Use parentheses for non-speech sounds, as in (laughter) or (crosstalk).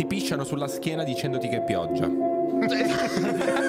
ti pisciano sulla schiena dicendoti che è pioggia. (laughs)